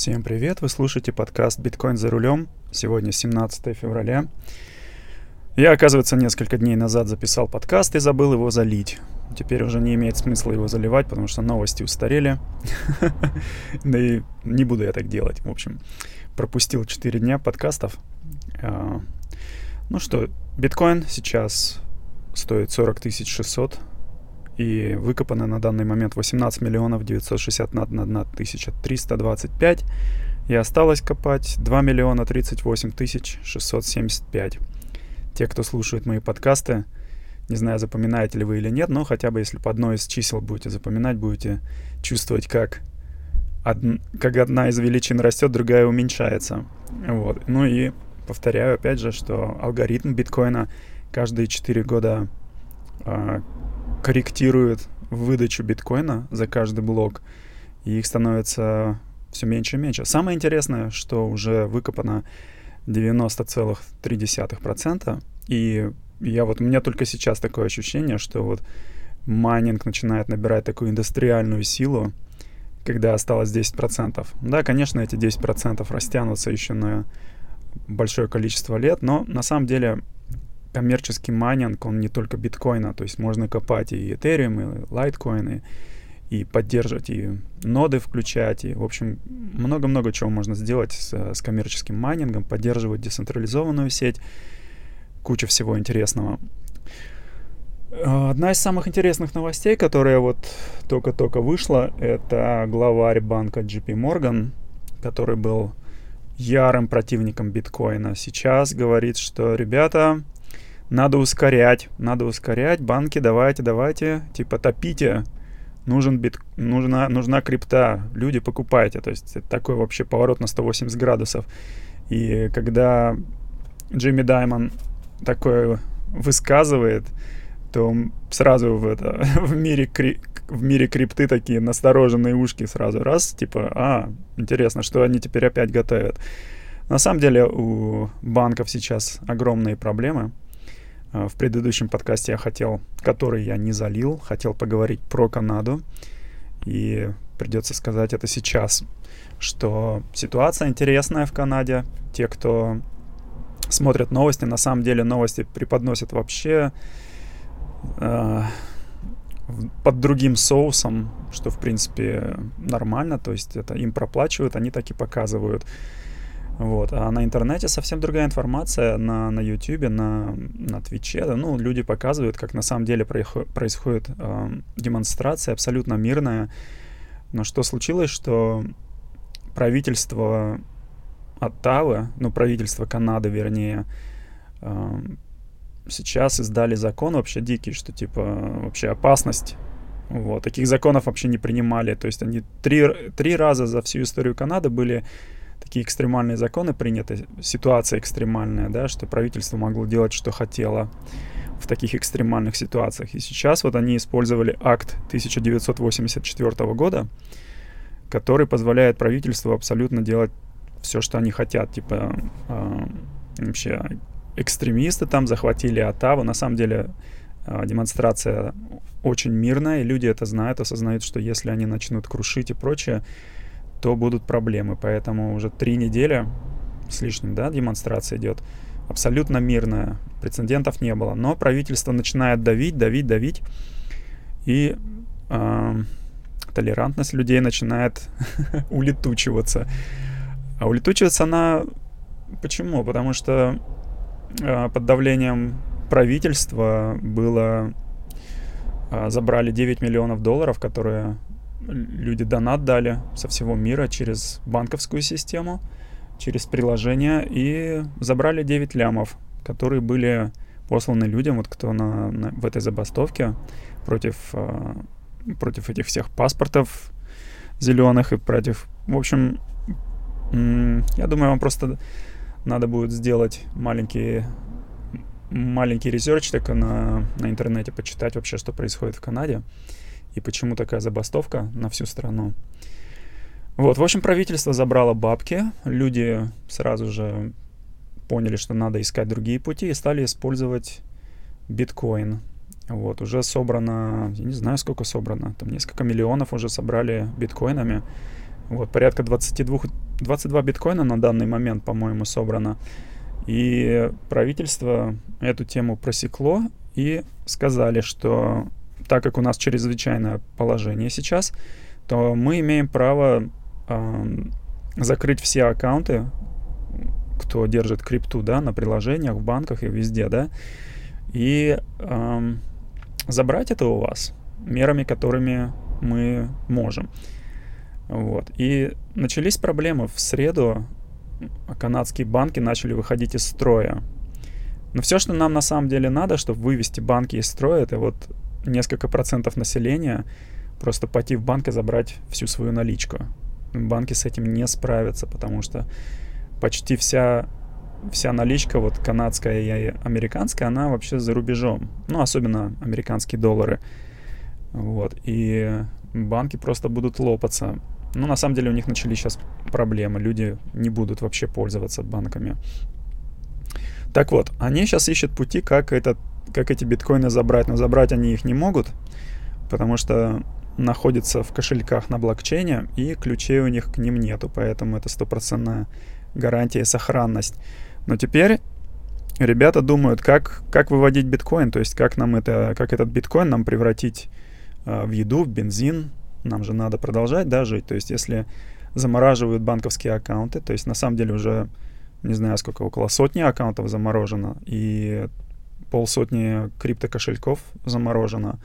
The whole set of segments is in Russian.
Всем привет! Вы слушаете подкаст «Биткоин за рулем». Сегодня 17 февраля. Я, оказывается, несколько дней назад записал подкаст и забыл его залить. Теперь уже не имеет смысла его заливать, потому что новости устарели. Да и не буду я так делать. В общем, пропустил 4 дня подкастов. А, ну что, биткоин сейчас стоит 40 600 и выкопано на данный момент 18 миллионов 961 тысяча 325 и осталось копать 2 миллиона 38 тысяч 675. Те, кто слушает мои подкасты, не знаю, запоминаете ли вы или нет, но хотя бы если по одной из чисел будете запоминать, будете чувствовать, как, од... как одна из величин растет, другая уменьшается. Вот. Ну и повторяю опять же, что алгоритм биткоина каждые 4 года а, корректирует выдачу биткоина за каждый блок, и их становится все меньше и меньше. Самое интересное, что уже выкопано 90,3%, и я вот, у меня только сейчас такое ощущение, что вот майнинг начинает набирать такую индустриальную силу, когда осталось 10%. Да, конечно, эти 10% растянутся еще на большое количество лет, но на самом деле коммерческий майнинг, он не только биткоина, то есть можно копать и Ethereum, и лайткоины, и поддерживать, и ноды включать, и, в общем, много-много чего можно сделать с, с коммерческим майнингом, поддерживать децентрализованную сеть, куча всего интересного. Одна из самых интересных новостей, которая вот только-только вышла, это главарь банка JP Morgan, который был ярым противником биткоина. Сейчас говорит, что, ребята, надо ускорять, надо ускорять, банки, давайте, давайте, типа топите, нужен бит, нужна, нужна крипта, люди покупайте, то есть это такой вообще поворот на 180 градусов. И когда Джимми Даймон такое высказывает, то сразу в, это, в, мире кри, в мире крипты такие настороженные ушки сразу раз, типа, а, интересно, что они теперь опять готовят. На самом деле у банков сейчас огромные проблемы. Э, в предыдущем подкасте я хотел, который я не залил, хотел поговорить про Канаду. И придется сказать это сейчас, что ситуация интересная в Канаде. Те, кто смотрят новости, на самом деле новости преподносят вообще э, под другим соусом, что в принципе нормально, то есть это им проплачивают, они так и показывают. Вот. А на интернете совсем другая информация, на, на YouTube, на, на Твиче. Да, ну, люди показывают, как на самом деле происходит э, демонстрация, абсолютно мирная. Но что случилось, что правительство Оттавы, ну, правительство Канады, вернее, э, сейчас издали закон вообще дикий, что, типа, вообще опасность вот, таких законов вообще не принимали. То есть они три, три раза за всю историю Канады были такие экстремальные законы приняты, ситуация экстремальная, да, что правительство могло делать, что хотело в таких экстремальных ситуациях. И сейчас вот они использовали акт 1984 года, который позволяет правительству абсолютно делать все, что они хотят. Типа э, вообще экстремисты там захватили Оттаву. На самом деле э, демонстрация очень мирная, и люди это знают, осознают, что если они начнут крушить и прочее, то будут проблемы. Поэтому уже три недели с лишним, да, демонстрация идет. Абсолютно мирная. Прецедентов не было. Но правительство начинает давить, давить, давить. И э, толерантность людей начинает улетучиваться. А улетучиваться она... Почему? Потому что э, под давлением правительства было... Э, забрали 9 миллионов долларов, которые люди донат дали со всего мира через банковскую систему, через приложение и забрали 9 лямов, которые были посланы людям, вот кто на, на, в этой забастовке против, э, против этих всех паспортов зеленых и против... В общем, я думаю, вам просто надо будет сделать маленький маленький резерч так на, на интернете, почитать вообще, что происходит в Канаде и почему такая забастовка на всю страну. Вот, в общем, правительство забрало бабки, люди сразу же поняли, что надо искать другие пути и стали использовать биткоин. Вот, уже собрано, я не знаю, сколько собрано, там несколько миллионов уже собрали биткоинами. Вот, порядка 22 22 биткоина на данный момент, по-моему, собрано. И правительство эту тему просекло и сказали, что так как у нас чрезвычайное положение сейчас, то мы имеем право э, закрыть все аккаунты, кто держит крипту, да, на приложениях, в банках и везде, да, и э, забрать это у вас мерами, которыми мы можем. Вот. И начались проблемы. В среду канадские банки начали выходить из строя. Но все, что нам на самом деле надо, чтобы вывести банки из строя, это вот несколько процентов населения просто пойти в банк и забрать всю свою наличку. Банки с этим не справятся, потому что почти вся, вся наличка, вот канадская и американская, она вообще за рубежом. Ну, особенно американские доллары. Вот. И банки просто будут лопаться. Ну, на самом деле у них начались сейчас проблемы. Люди не будут вообще пользоваться банками. Так вот, они сейчас ищут пути, как, этот, как эти биткоины забрать. Но забрать они их не могут, потому что находятся в кошельках на блокчейне, и ключей у них к ним нету. Поэтому это стопроцентная гарантия и сохранность. Но теперь ребята думают, как, как выводить биткоин, то есть как нам это, как этот биткоин нам превратить э, в еду, в бензин, нам же надо продолжать, да, жить. То есть если замораживают банковские аккаунты, то есть на самом деле уже, не знаю сколько, около сотни аккаунтов заморожено, и полсотни криптокошельков заморожено.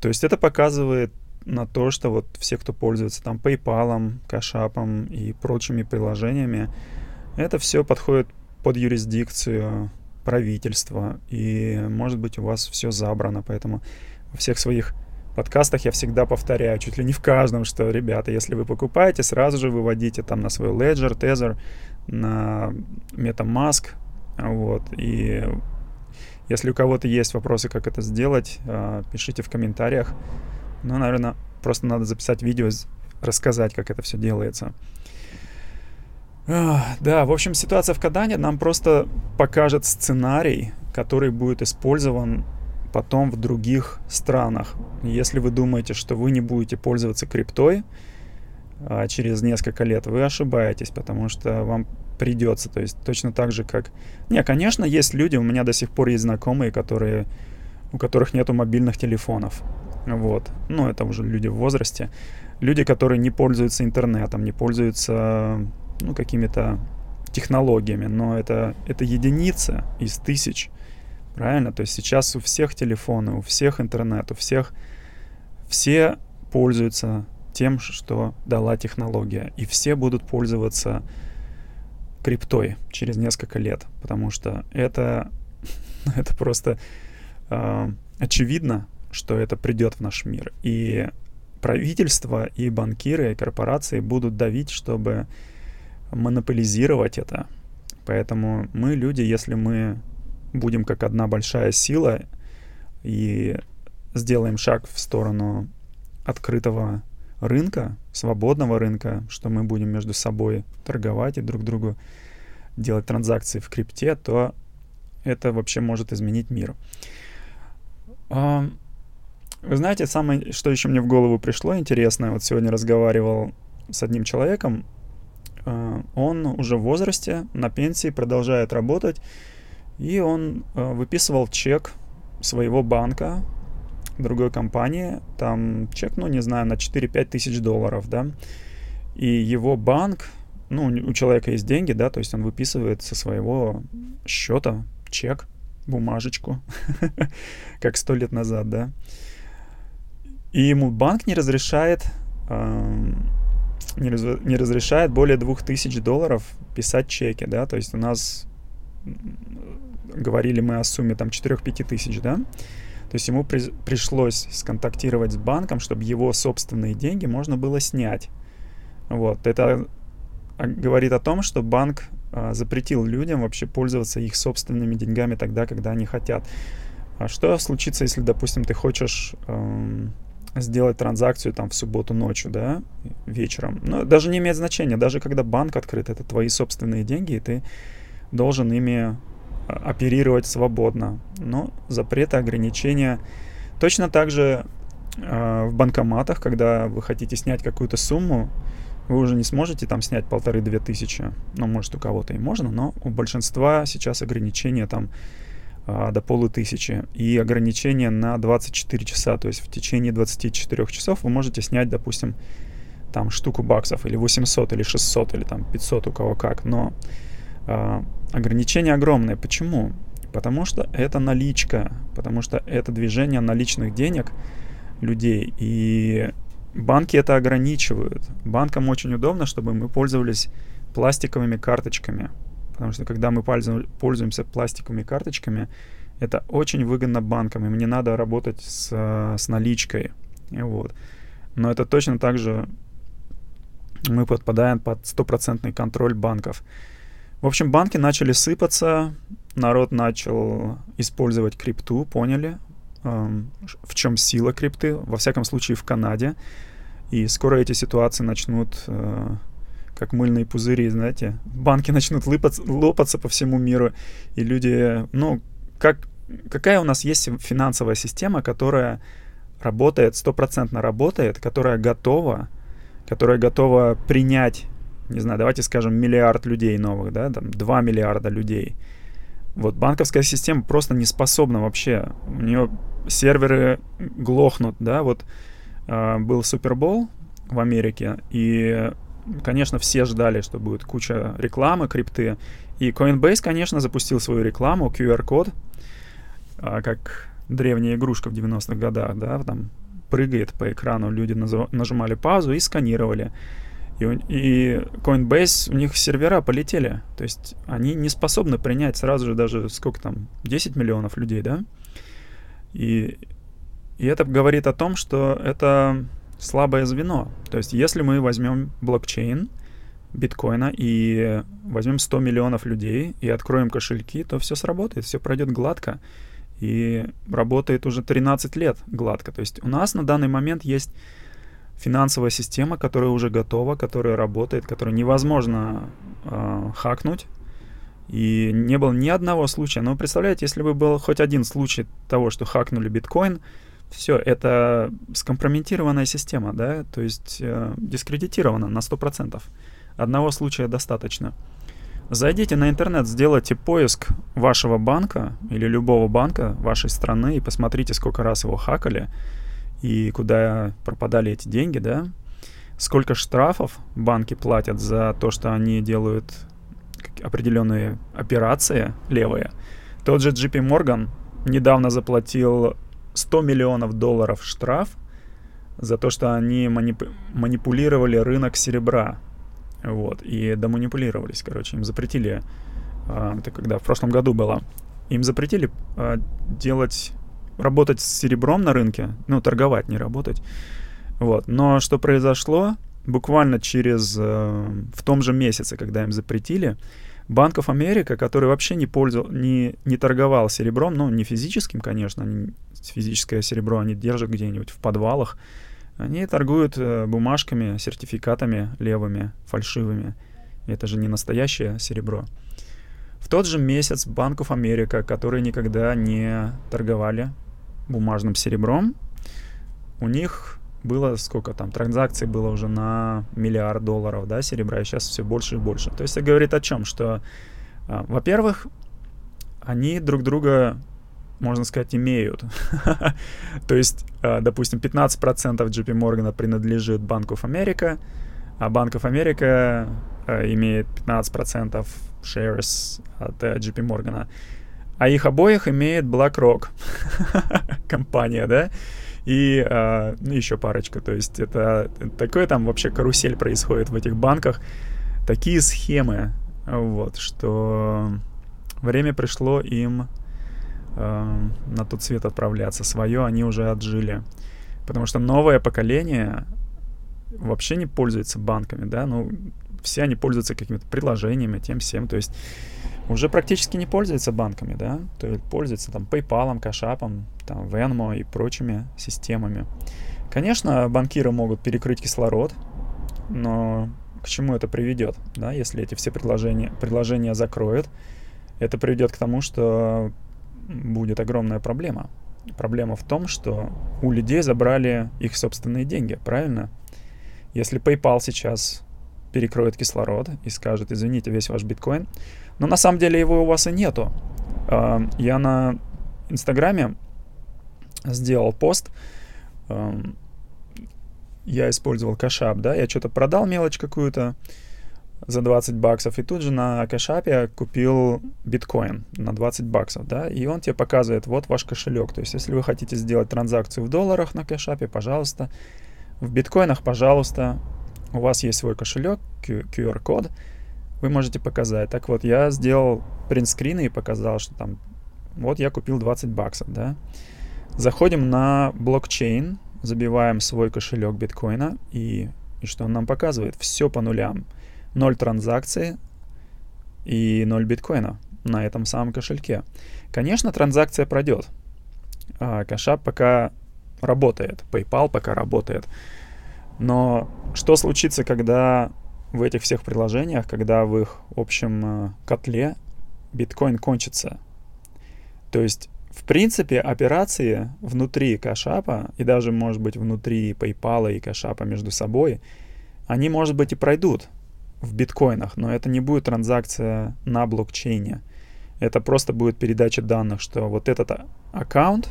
То есть это показывает на то, что вот все, кто пользуется там PayPal, Кашапом и прочими приложениями, это все подходит под юрисдикцию правительства, и может быть у вас все забрано, поэтому во всех своих подкастах я всегда повторяю, чуть ли не в каждом, что, ребята, если вы покупаете, сразу же выводите там на свой Ledger, Tether, на MetaMask, вот, и если у кого-то есть вопросы, как это сделать, а, пишите в комментариях. Ну, наверное, просто надо записать видео, рассказать, как это все делается. Да, в общем, ситуация в Кадане нам просто покажет сценарий, который будет использован потом в других странах. Если вы думаете, что вы не будете пользоваться криптой а через несколько лет, вы ошибаетесь, потому что вам придется. То есть точно так же, как... Не, конечно, есть люди, у меня до сих пор есть знакомые, которые, у которых нету мобильных телефонов. Вот. Ну, это уже люди в возрасте. Люди, которые не пользуются интернетом, не пользуются ну, какими-то технологиями, но это, это единицы из тысяч. Правильно? То есть сейчас у всех телефоны, у всех интернет, у всех все пользуются тем, что дала технология. И все будут пользоваться криптой через несколько лет, потому что это, это просто э, очевидно, что это придет в наш мир. И правительство, и банкиры, и корпорации будут давить, чтобы монополизировать это. Поэтому мы, люди, если мы будем как одна большая сила и сделаем шаг в сторону открытого рынка, свободного рынка, что мы будем между собой торговать и друг другу делать транзакции в крипте, то это вообще может изменить мир. А, вы знаете, самое, что еще мне в голову пришло интересное, вот сегодня разговаривал с одним человеком, а, он уже в возрасте, на пенсии, продолжает работать, и он э, выписывал чек своего банка другой компании, там чек, ну, не знаю, на 4-5 тысяч долларов, да, и его банк, ну, у человека есть деньги, да, то есть он выписывает со своего счета чек, бумажечку, как сто лет назад, да, и ему банк не разрешает, э, не, раз, не разрешает более 2000 долларов писать чеки, да, то есть у нас говорили мы о сумме там 4-5 тысяч, да, то есть ему при, пришлось сконтактировать с банком, чтобы его собственные деньги можно было снять. Вот, это говорит о том, что банк а, запретил людям вообще пользоваться их собственными деньгами тогда, когда они хотят. А что случится, если, допустим, ты хочешь эм, сделать транзакцию там в субботу ночью, да, вечером? Ну, даже не имеет значения, даже когда банк открыт, это твои собственные деньги, и ты должен ими оперировать свободно. Но запреты, ограничения. Точно так же э, в банкоматах, когда вы хотите снять какую-то сумму, вы уже не сможете там снять полторы-две тысячи. Ну, может, у кого-то и можно, но у большинства сейчас ограничения там а, до полутысячи. И ограничение на 24 часа. То есть в течение 24 часов вы можете снять, допустим, там штуку баксов, или 800, или 600, или там 500, у кого как. Но э, ограничение огромное. Почему? Потому что это наличка, потому что это движение наличных денег людей. И банки это ограничивают. Банкам очень удобно, чтобы мы пользовались пластиковыми карточками. Потому что когда мы пользуемся пластиковыми карточками, это очень выгодно банкам, им не надо работать с, с наличкой. Вот. Но это точно так же мы подпадаем под стопроцентный контроль банков. В общем, банки начали сыпаться, народ начал использовать крипту, поняли, эм, в чем сила крипты, во всяком случае в Канаде. И скоро эти ситуации начнут э, как мыльные пузыри, знаете. Банки начнут лыпаться, лопаться по всему миру, и люди, ну, как, какая у нас есть финансовая система, которая работает, стопроцентно работает, которая готова, которая готова принять, не знаю, давайте скажем, миллиард людей новых, да, там 2 миллиарда людей. Вот банковская система просто не способна вообще. У нее серверы глохнут, да, вот э, был Супербол в Америке, и конечно, все ждали, что будет куча рекламы, крипты. И Coinbase, конечно, запустил свою рекламу, QR-код, а, как древняя игрушка в 90-х годах, да, там прыгает по экрану, люди нажимали паузу и сканировали. И, и Coinbase, у них сервера полетели. То есть они не способны принять сразу же даже сколько там, 10 миллионов людей, да? И, и это говорит о том, что это слабое звено. То есть если мы возьмем блокчейн биткоина и возьмем 100 миллионов людей и откроем кошельки, то все сработает, все пройдет гладко. И работает уже 13 лет гладко. То есть у нас на данный момент есть финансовая система, которая уже готова, которая работает, которую невозможно э, хакнуть. И не было ни одного случая. Но представляете, если бы был хоть один случай того, что хакнули биткоин, все, это скомпрометированная система, да, то есть э, дискредитирована на 100%. Одного случая достаточно. Зайдите на интернет, сделайте поиск вашего банка или любого банка вашей страны и посмотрите, сколько раз его хакали и куда пропадали эти деньги, да. Сколько штрафов банки платят за то, что они делают определенные операции левые. Тот же JP Morgan недавно заплатил 100 миллионов долларов штраф за то, что они манип... манипулировали рынок серебра. Вот, и доманипулировались, короче, им запретили, а, это когда в прошлом году было, им запретили а, делать, работать с серебром на рынке, ну, торговать, не работать. Вот, но что произошло, буквально через, а, в том же месяце, когда им запретили, Банков Америка, который вообще не, пользовал, не, не торговал серебром, ну, не физическим, конечно, они, физическое серебро они держат где-нибудь в подвалах, они торгуют э, бумажками, сертификатами левыми, фальшивыми. Это же не настоящее серебро. В тот же месяц Банков Америка, которые никогда не торговали бумажным серебром, у них было сколько там, транзакций было уже на миллиард долларов, да, серебра, и сейчас все больше и больше. То есть это говорит о чем? Что, а, во-первых, они друг друга, можно сказать, имеют. То есть, а, допустим, 15% JP Morgan принадлежит Банку Америка, а Банк Америка а, имеет 15% shares от JP Morgan. А их обоих имеет BlackRock, компания, да? и э, ну, еще парочка. То есть это такое там вообще карусель происходит в этих банках. Такие схемы, вот, что время пришло им э, на тот свет отправляться. Свое они уже отжили. Потому что новое поколение вообще не пользуется банками, да, ну, все они пользуются какими-то приложениями, тем всем, то есть уже практически не пользуются банками, да, то есть пользуются там PayPal, Кашапом, там Venmo и прочими системами. Конечно, банкиры могут перекрыть кислород, но к чему это приведет, да, если эти все предложения, предложения закроют, это приведет к тому, что будет огромная проблема. Проблема в том, что у людей забрали их собственные деньги, правильно? Если PayPal сейчас перекроет кислород и скажет, извините, весь ваш биткоин. Но на самом деле его у вас и нету. А, я на Инстаграме сделал пост, я использовал кэшап, да, я что-то продал мелочь какую-то за 20 баксов, и тут же на кэшапе купил биткоин на 20 баксов, да, и он тебе показывает, вот ваш кошелек. То есть, если вы хотите сделать транзакцию в долларах на кэшапе, пожалуйста, в биткоинах, пожалуйста, у вас есть свой кошелек, QR-код, вы можете показать. Так вот, я сделал принтскрины и показал, что там, вот я купил 20 баксов, да. Заходим на блокчейн, забиваем свой кошелек биткоина, и, и что он нам показывает? Все по нулям. Ноль транзакций и ноль биткоина на этом самом кошельке. Конечно, транзакция пройдет. А, кошап пока работает, PayPal пока работает. Но что случится, когда в этих всех приложениях, когда в их общем э, котле биткоин кончится? То есть в принципе, операции внутри кэшапа и даже, может быть, внутри PayPal и кэшапа между собой, они, может быть, и пройдут в биткоинах, но это не будет транзакция на блокчейне. Это просто будет передача данных, что вот этот аккаунт,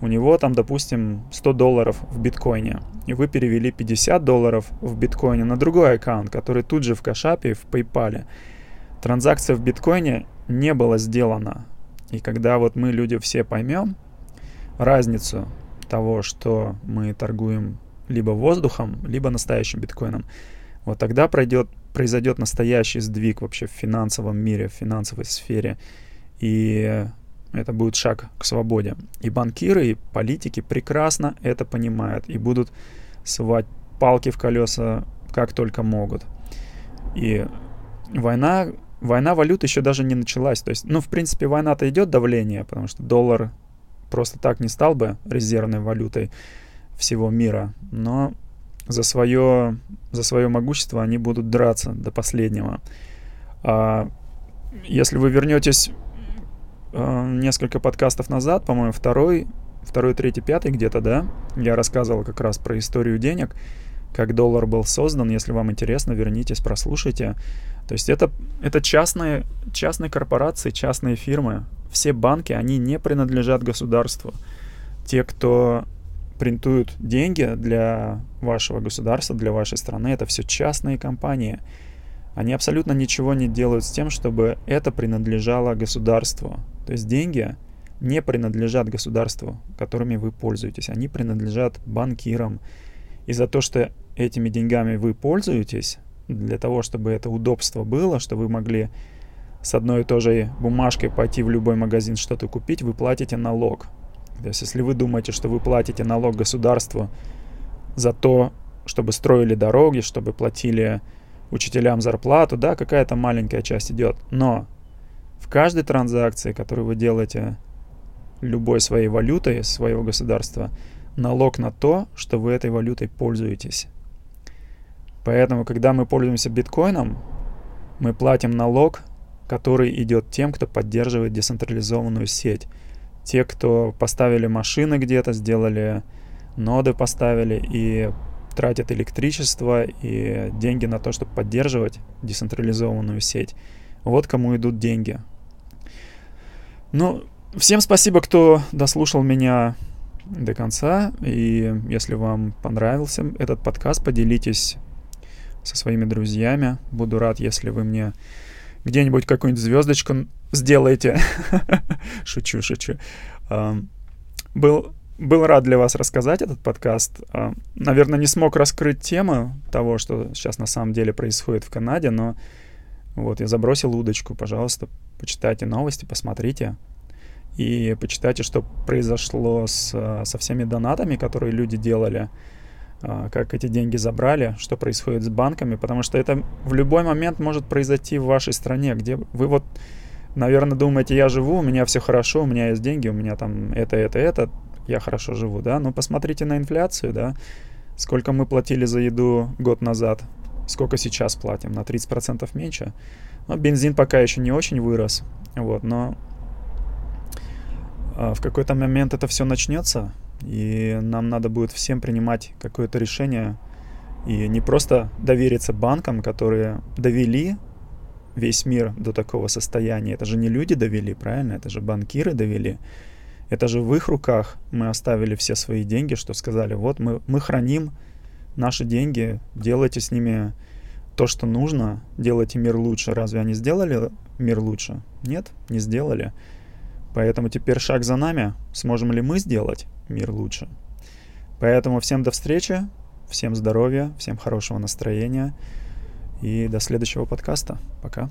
у него там, допустим, 100 долларов в биткоине, и вы перевели 50 долларов в биткоине на другой аккаунт, который тут же в кэшапе, в PayPal. Транзакция в биткоине не была сделана и когда вот мы, люди, все поймем разницу того, что мы торгуем либо воздухом, либо настоящим биткоином, вот тогда пройдет, произойдет настоящий сдвиг вообще в финансовом мире, в финансовой сфере. И это будет шаг к свободе. И банкиры, и политики прекрасно это понимают и будут свать палки в колеса как только могут. И война война валют еще даже не началась. То есть, ну, в принципе, война-то идет давление, потому что доллар просто так не стал бы резервной валютой всего мира. Но за свое, за свое могущество они будут драться до последнего. А если вы вернетесь а, несколько подкастов назад, по-моему, второй, второй, третий, пятый где-то, да, я рассказывал как раз про историю денег, как доллар был создан. Если вам интересно, вернитесь, прослушайте. То есть это, это частные, частные корпорации, частные фирмы. Все банки, они не принадлежат государству. Те, кто принтуют деньги для вашего государства, для вашей страны, это все частные компании. Они абсолютно ничего не делают с тем, чтобы это принадлежало государству. То есть деньги не принадлежат государству, которыми вы пользуетесь. Они принадлежат банкирам. И за то, что этими деньгами вы пользуетесь, для того, чтобы это удобство было, что вы могли с одной и той же бумажкой пойти в любой магазин что-то купить, вы платите налог. То есть если вы думаете, что вы платите налог государству за то, чтобы строили дороги, чтобы платили учителям зарплату, да, какая-то маленькая часть идет. Но в каждой транзакции, которую вы делаете любой своей валютой своего государства, налог на то, что вы этой валютой пользуетесь. Поэтому, когда мы пользуемся биткоином, мы платим налог, который идет тем, кто поддерживает децентрализованную сеть. Те, кто поставили машины где-то, сделали ноды, поставили и тратят электричество и деньги на то, чтобы поддерживать децентрализованную сеть. Вот кому идут деньги. Ну, всем спасибо, кто дослушал меня до конца. И если вам понравился этот подкаст, поделитесь со своими друзьями. Буду рад, если вы мне где-нибудь какую-нибудь звездочку сделаете. шучу, шучу. Был, был рад для вас рассказать этот подкаст. Наверное, не смог раскрыть тему того, что сейчас на самом деле происходит в Канаде, но вот я забросил удочку. Пожалуйста, почитайте новости, посмотрите. И почитайте, что произошло с, со всеми донатами, которые люди делали а, как эти деньги забрали, что происходит с банками, потому что это в любой момент может произойти в вашей стране, где вы вот, наверное, думаете, я живу, у меня все хорошо, у меня есть деньги, у меня там это, это, это, я хорошо живу, да, но посмотрите на инфляцию, да, сколько мы платили за еду год назад, сколько сейчас платим, на 30% меньше. Но бензин пока еще не очень вырос, вот, но а, в какой-то момент это все начнется, и нам надо будет всем принимать какое-то решение И не просто довериться банкам, которые довели весь мир до такого состояния. Это же не люди довели, правильно? Это же банкиры довели. Это же в их руках мы оставили все свои деньги, что сказали, вот мы, мы храним наши деньги, делайте с ними то, что нужно, делайте мир лучше. Разве они сделали мир лучше? Нет, не сделали. Поэтому теперь шаг за нами. Сможем ли мы сделать мир лучше? Поэтому всем до встречи, всем здоровья, всем хорошего настроения и до следующего подкаста. Пока.